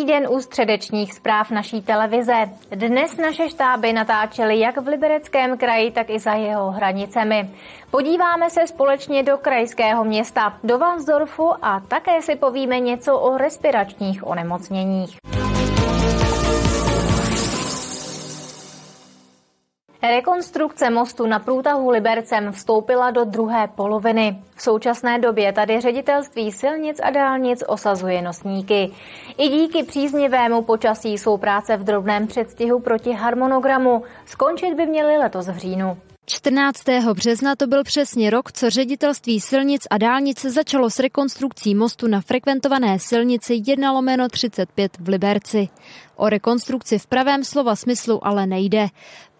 Dobrý den u středečních zpráv naší televize. Dnes naše štáby natáčely jak v Libereckém kraji, tak i za jeho hranicemi. Podíváme se společně do krajského města, do Vansdorfu a také si povíme něco o respiračních onemocněních. Rekonstrukce mostu na průtahu Libercem vstoupila do druhé poloviny. V současné době tady ředitelství silnic a dálnic osazuje nosníky. I díky příznivému počasí jsou práce v drobném předstihu proti harmonogramu. Skončit by měly letos v říjnu. 14. března to byl přesně rok, co ředitelství silnic a dálnic začalo s rekonstrukcí mostu na frekventované silnici 1 lomeno 35 v Liberci. O rekonstrukci v pravém slova smyslu ale nejde.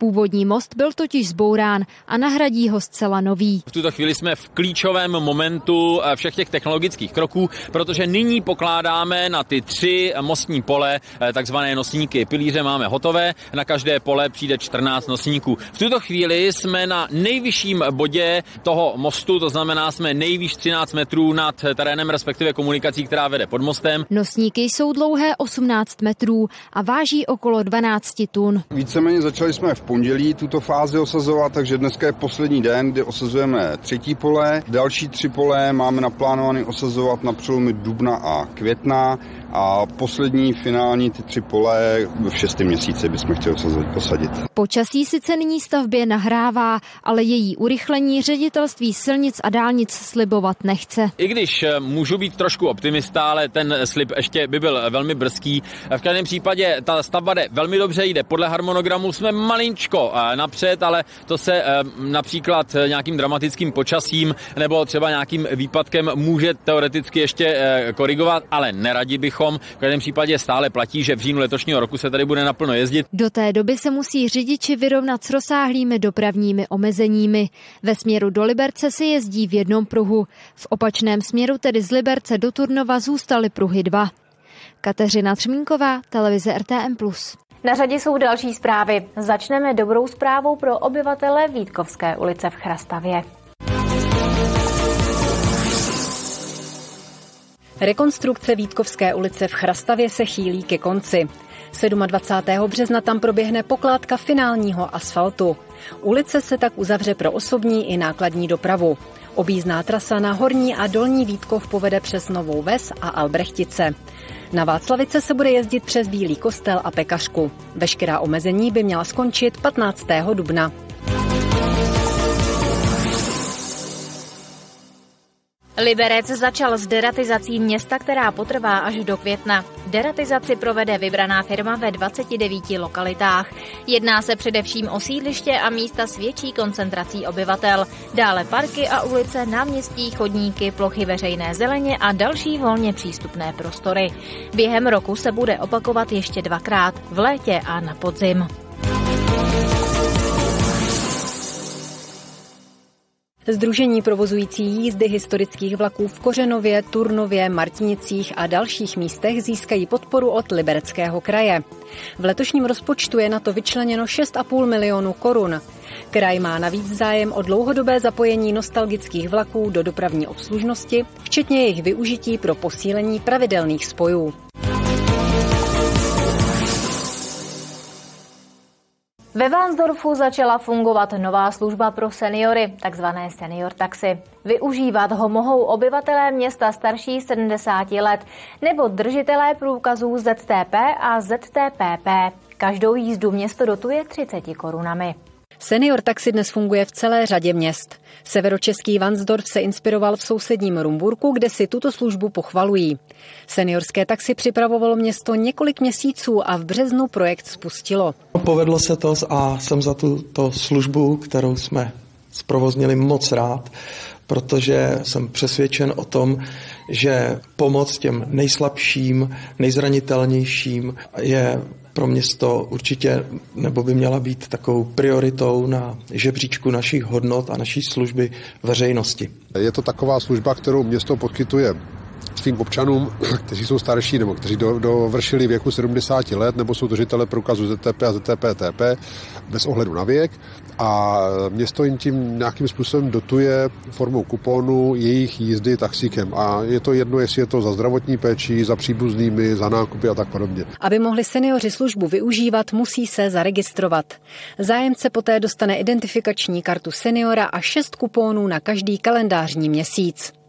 Původní most byl totiž zbourán a nahradí ho zcela nový. V tuto chvíli jsme v klíčovém momentu eh, všech těch technologických kroků, protože nyní pokládáme na ty tři mostní pole eh, takzvané nosníky. Pilíře máme hotové, na každé pole přijde 14 nosníků. V tuto chvíli jsme na nejvyšším bodě toho mostu, to znamená jsme nejvýš 13 metrů nad terénem, respektive komunikací, která vede pod mostem. Nosníky jsou dlouhé 18 metrů a váží okolo 12 tun. Víceméně začali jsme v pondělí tuto fázi osazovat, takže dneska je poslední den, kdy osazujeme třetí pole. Další tři pole máme naplánované osazovat na přelomy dubna a května a poslední finální ty tři pole v šestém měsíci bychom chtěli posadit. Počasí sice nyní stavbě nahrává, ale její urychlení ředitelství silnic a dálnic slibovat nechce. I když eh, můžu být trošku optimista, ale ten slib ještě by byl velmi brzký. V každém případě ta stavba jde velmi dobře, jde podle harmonogramu, jsme malinčko eh, napřed, ale to se eh, například nějakým dramatickým počasím nebo třeba nějakým výpadkem může teoreticky ještě korigovat, ale neradi bych bychom. V každém případě stále platí, že v říjnu letošního roku se tady bude naplno jezdit. Do té doby se musí řidiči vyrovnat s rozsáhlými dopravními omezeními. Ve směru do Liberce se jezdí v jednom pruhu. V opačném směru tedy z Liberce do Turnova zůstaly pruhy dva. Kateřina Třmínková, televize RTM+. Na řadě jsou další zprávy. Začneme dobrou zprávou pro obyvatele Vítkovské ulice v Chrastavě. Rekonstrukce Vítkovské ulice v Chrastavě se chýlí ke konci. 27. března tam proběhne pokládka finálního asfaltu. Ulice se tak uzavře pro osobní i nákladní dopravu. Obízná trasa na Horní a Dolní Vítkov povede přes Novou Ves a Albrechtice. Na Václavice se bude jezdit přes Bílý kostel a Pekařku. Veškerá omezení by měla skončit 15. dubna. Liberec začal s deratizací města, která potrvá až do května. Deratizaci provede vybraná firma ve 29 lokalitách. Jedná se především o sídliště a místa s větší koncentrací obyvatel. Dále parky a ulice, náměstí, chodníky, plochy veřejné zeleně a další volně přístupné prostory. Během roku se bude opakovat ještě dvakrát, v létě a na podzim. Združení provozující jízdy historických vlaků v Kořenově, Turnově, Martinicích a dalších místech získají podporu od Libereckého kraje. V letošním rozpočtu je na to vyčleněno 6,5 milionu korun. Kraj má navíc zájem o dlouhodobé zapojení nostalgických vlaků do dopravní obslužnosti, včetně jejich využití pro posílení pravidelných spojů. Ve Vánsdorfu začala fungovat nová služba pro seniory, takzvané senior taxi. Využívat ho mohou obyvatelé města starší 70 let nebo držitelé průkazů ZTP a ZTPP. Každou jízdu město dotuje 30 korunami. Senior taxi dnes funguje v celé řadě měst. Severočeský Vansdorf se inspiroval v sousedním Rumburku, kde si tuto službu pochvalují. Seniorské taxi připravovalo město několik měsíců a v březnu projekt spustilo. Povedlo se to a jsem za tuto službu, kterou jsme zprovoznili moc rád, protože jsem přesvědčen o tom, že pomoc těm nejslabším, nejzranitelnějším je pro město určitě nebo by měla být takovou prioritou na žebříčku našich hodnot a naší služby veřejnosti. Je to taková služba, kterou město podkytuje svým občanům, kteří jsou starší nebo kteří dovršili věku 70 let nebo jsou držitele průkazu ZTP a ZTP-TP bez ohledu na věk a město jim tím nějakým způsobem dotuje formou kuponu jejich jízdy taxíkem a je to jedno, jestli je to za zdravotní péči, za příbuznými, za nákupy a tak podobně. Aby mohli seniori službu využívat, musí se zaregistrovat. Zájemce poté dostane identifikační kartu seniora a šest kuponů na každý kalendářní měsíc.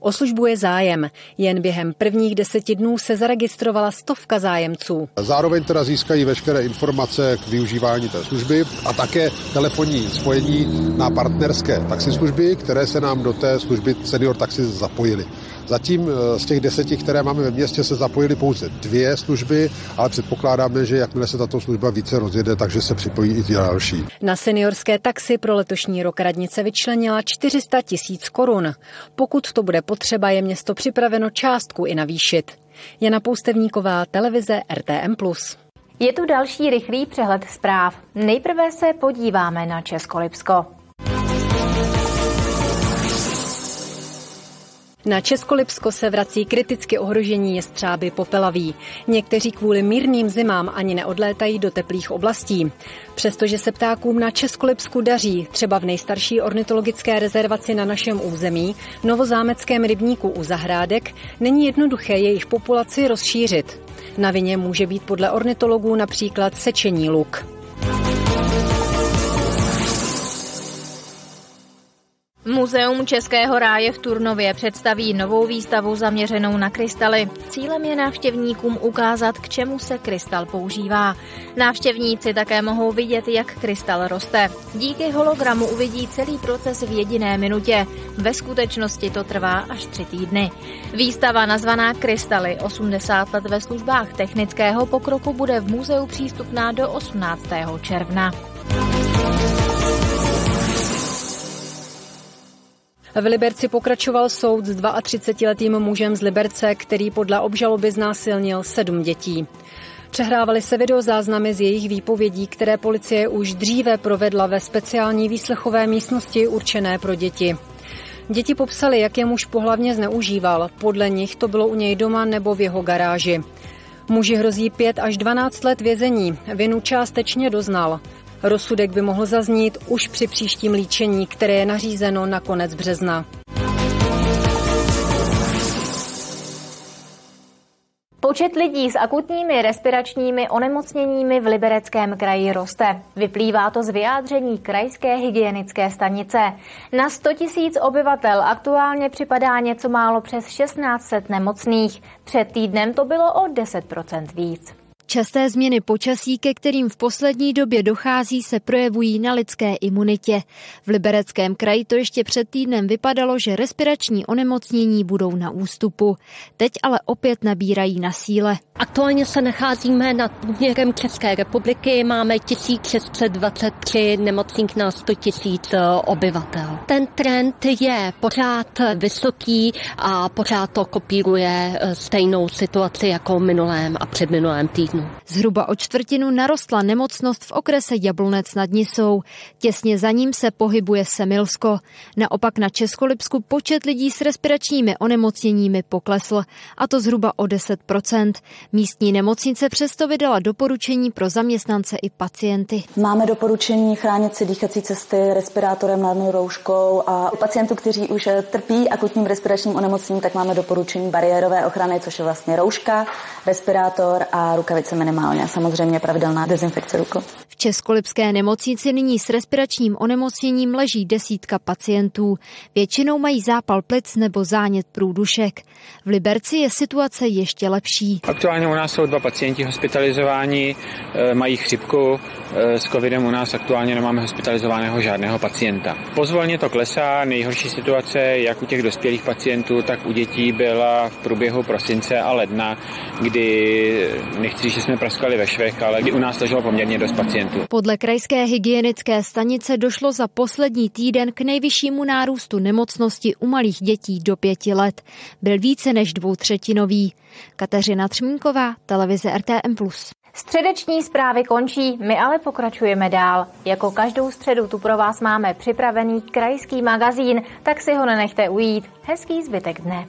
O službu je zájem. Jen během prvních deseti dnů se zaregistrovala stovka zájemců. Zároveň teda získají veškeré informace k využívání té služby a také telefonní spojení na partnerské taxislužby, které se nám do té služby Senior Taxi zapojily. Zatím eh, z těch deseti, které máme ve městě, se zapojily pouze dvě služby, ale předpokládáme, že jakmile se tato služba více rozjede, takže se připojí i ty další. Na seniorské taxi pro letošní rok radnice vyčlenila 400 tisíc korun. Pokud to bude potřeba, je město připraveno částku i navýšit. Jana Poustevníková, televize RTM+. Je tu další rychlý přehled zpráv. Nejprve se podíváme na Českolipsko. Na Českolipsko se vrací kriticky ohrožení jestřáby popelaví. Někteří kvůli mírným zimám ani neodlétají do teplých oblastí. Přestože se ptákům na Českolipsku daří, třeba v nejstarší ornitologické rezervaci na našem území, novozámeckém rybníku u Zahrádek, není jednoduché jejich populaci rozšířit. Na vině může být podle ornitologů například sečení luk. Muzeum Českého ráje v Turnově představí novou výstavu zaměřenou na krystaly. Cílem je návštěvníkům ukázat, k čemu se krystal používá. Návštěvníci také mohou vidět, jak krystal roste. Díky hologramu uvidí celý proces v jediné minutě. Ve skutečnosti to trvá až tři týdny. Výstava nazvaná Krystaly 80 let ve službách technického pokroku bude v muzeu přístupná do 18. června. V Liberci pokračoval soud s 32-letým mužem z Liberce, který podle obžaloby znásilnil sedm dětí. Přehrávaly se videozáznamy z jejich výpovědí, které policie už dříve provedla ve speciální výslechové místnosti určené pro děti. Děti popsali, jak je muž pohlavně zneužíval. Podle nich to bylo u něj doma nebo v jeho garáži. Muži hrozí 5 až 12 let vězení. Vinu částečně doznal. Rozsudek by mohl zaznít už při příštím líčení, které je nařízeno na konec března. Počet lidí s akutními respiračními onemocněními v Libereckém kraji roste. Vyplývá to z vyjádření krajské hygienické stanice. Na 100 tisíc obyvatel aktuálně připadá něco málo přes 1600 nemocných. Před týdnem to bylo o 10% víc. Časté změny počasí, ke kterým v poslední době dochází, se projevují na lidské imunitě. V Libereckém kraji to ještě před týdnem vypadalo, že respirační onemocnění budou na ústupu. Teď ale opět nabírají na síle. Aktuálně se nacházíme nad průměrem České republiky, máme 1623 nemocných na 100 tisíc eh, obyvatel. Ten trend je pořád vysoký a pořád to kopíruje stejnou situaci jako minulém a předminulém týdnu. Zhruba o čtvrtinu narostla nemocnost v okrese Jablonec nad Nisou. Těsně za ním se pohybuje Semilsko. Naopak na Českolipsku počet lidí s respiračními onemocněními poklesl, a to zhruba o 10%. Místní nemocnice přesto vydala doporučení pro zaměstnance i pacienty. Máme doporučení chránit si dýchací cesty respirátorem, národnou rouškou a u pacientů, kteří už trpí akutním respiračním onemocněním, tak máme doporučení bariérové ochrany, což je vlastně rouška, respirátor a rukavice se minimálně a samozřejmě pravidelná dezinfekce rukou. V Českolipské nemocnici nyní s respiračním onemocněním leží desítka pacientů. Většinou mají zápal plic nebo zánět průdušek. V Liberci je situace ještě lepší. Aktuálně u nás jsou dva pacienti hospitalizováni, eh, mají chřipku. Eh, s covidem u nás aktuálně nemáme hospitalizovaného žádného pacienta. Pozvolně to klesá, nejhorší situace jak u těch dospělých pacientů, tak u dětí byla v průběhu prosince a ledna, kdy nechci, že jsme praskali ve švech, ale kdy u nás leželo poměrně dost pacientů. Podle krajské hygienické stanice došlo za poslední týden k nejvyššímu nárůstu nemocnosti u malých dětí do pěti let. Byl více než dvoutřetinový. Kateřina Třmínková, televize RTM+. Středeční zprávy končí, my ale pokračujeme dál. Jako každou středu tu pro vás máme připravený krajský magazín, tak si ho nenechte ujít. Hezký zbytek dne.